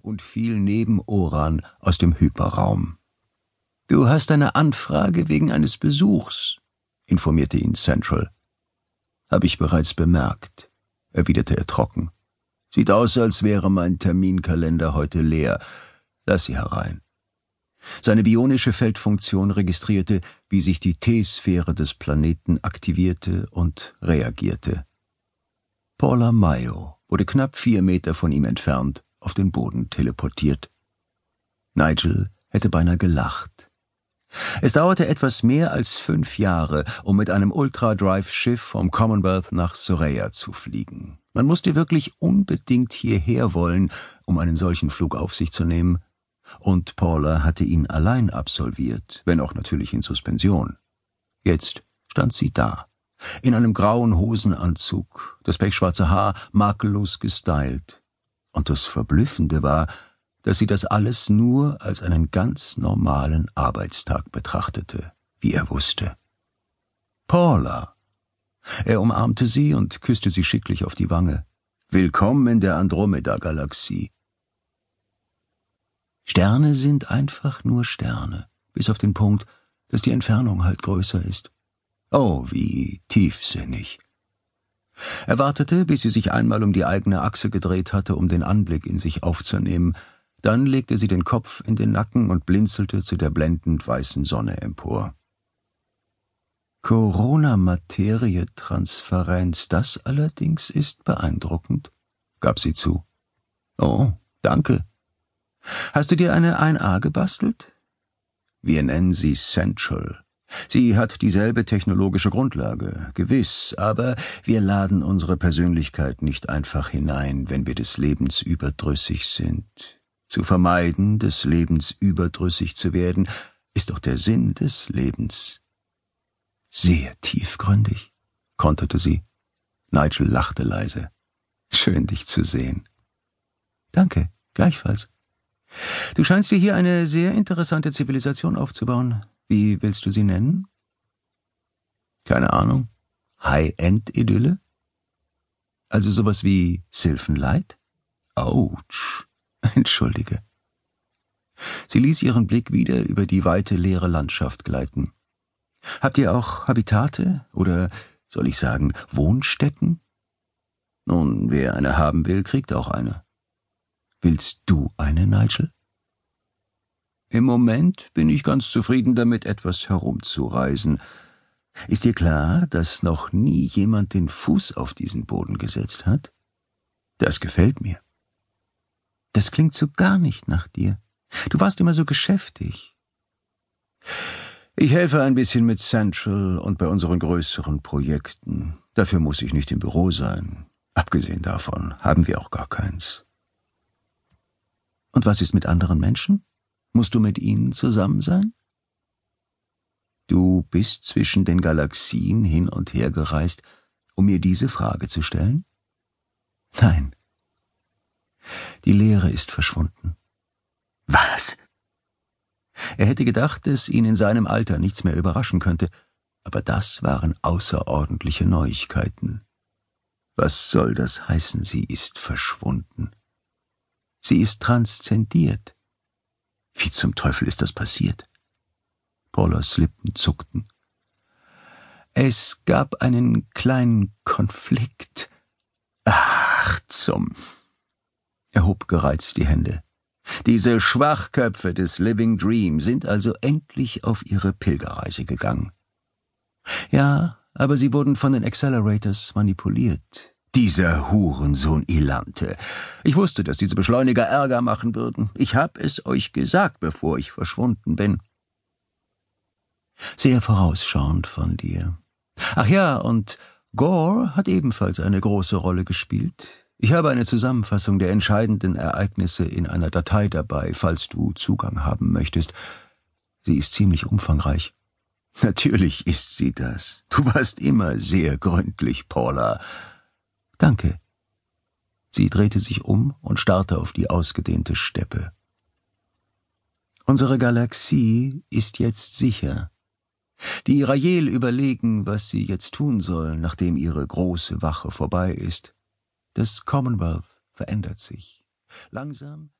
und fiel neben Oran aus dem Hyperraum. Du hast eine Anfrage wegen eines Besuchs, informierte ihn Central. Hab ich bereits bemerkt, erwiderte er trocken. Sieht aus, als wäre mein Terminkalender heute leer. Lass sie herein. Seine bionische Feldfunktion registrierte, wie sich die T-Sphäre des Planeten aktivierte und reagierte. Paula Mayo wurde knapp vier Meter von ihm entfernt auf den Boden teleportiert. Nigel hätte beinahe gelacht. Es dauerte etwas mehr als fünf Jahre, um mit einem Ultra-Drive-Schiff vom Commonwealth nach Soraya zu fliegen. Man musste wirklich unbedingt hierher wollen, um einen solchen Flug auf sich zu nehmen, und Paula hatte ihn allein absolviert, wenn auch natürlich in Suspension. Jetzt stand sie da, in einem grauen Hosenanzug, das pechschwarze Haar makellos gestylt. Und das Verblüffende war, dass sie das alles nur als einen ganz normalen Arbeitstag betrachtete, wie er wusste. Paula. Er umarmte sie und küsste sie schicklich auf die Wange. Willkommen in der Andromeda-Galaxie. Sterne sind einfach nur Sterne, bis auf den Punkt, dass die Entfernung halt größer ist. Oh, wie tiefsinnig. Er wartete, bis sie sich einmal um die eigene Achse gedreht hatte, um den Anblick in sich aufzunehmen, dann legte sie den Kopf in den Nacken und blinzelte zu der blendend weißen Sonne empor. Corona-Materie-Transferenz, das allerdings ist beeindruckend, gab sie zu. Oh, danke, Hast du dir eine 1A gebastelt? Wir nennen sie Central. Sie hat dieselbe technologische Grundlage, gewiss, aber wir laden unsere Persönlichkeit nicht einfach hinein, wenn wir des Lebens überdrüssig sind. Zu vermeiden, des Lebens überdrüssig zu werden, ist doch der Sinn des Lebens. Sehr tiefgründig, konterte sie. Nigel lachte leise. Schön, dich zu sehen. Danke, gleichfalls. Du scheinst dir hier eine sehr interessante Zivilisation aufzubauen. Wie willst du sie nennen? Keine Ahnung. High-End-Idylle? Also sowas wie Sylphenlight? Autsch. Entschuldige. Sie ließ ihren Blick wieder über die weite leere Landschaft gleiten. Habt ihr auch Habitate oder soll ich sagen Wohnstätten? Nun, wer eine haben will, kriegt auch eine. Willst du eine, Nigel? Im Moment bin ich ganz zufrieden damit, etwas herumzureisen. Ist dir klar, dass noch nie jemand den Fuß auf diesen Boden gesetzt hat? Das gefällt mir. Das klingt so gar nicht nach dir. Du warst immer so geschäftig. Ich helfe ein bisschen mit Central und bei unseren größeren Projekten. Dafür muss ich nicht im Büro sein. Abgesehen davon haben wir auch gar keins. Und was ist mit anderen Menschen? Musst du mit ihnen zusammen sein? Du bist zwischen den Galaxien hin und her gereist, um mir diese Frage zu stellen? Nein. Die Leere ist verschwunden. Was? Er hätte gedacht, dass ihn in seinem Alter nichts mehr überraschen könnte, aber das waren außerordentliche Neuigkeiten. Was soll das heißen, sie ist verschwunden? Sie ist transzendiert. Wie zum Teufel ist das passiert? Paulas Lippen zuckten. Es gab einen kleinen Konflikt. Ach, zum. Er hob gereizt die Hände. Diese Schwachköpfe des Living Dream sind also endlich auf ihre Pilgerreise gegangen. Ja, aber sie wurden von den Accelerators manipuliert. Dieser Hurensohn Ilante. Ich wusste, dass diese Beschleuniger Ärger machen würden. Ich hab es euch gesagt, bevor ich verschwunden bin. Sehr vorausschauend von dir. Ach ja, und Gore hat ebenfalls eine große Rolle gespielt. Ich habe eine Zusammenfassung der entscheidenden Ereignisse in einer Datei dabei, falls du Zugang haben möchtest. Sie ist ziemlich umfangreich. Natürlich ist sie das. Du warst immer sehr gründlich, Paula. Danke. Sie drehte sich um und starrte auf die ausgedehnte Steppe. Unsere Galaxie ist jetzt sicher. Die Rael überlegen, was sie jetzt tun sollen, nachdem ihre große Wache vorbei ist. Das Commonwealth verändert sich. Langsam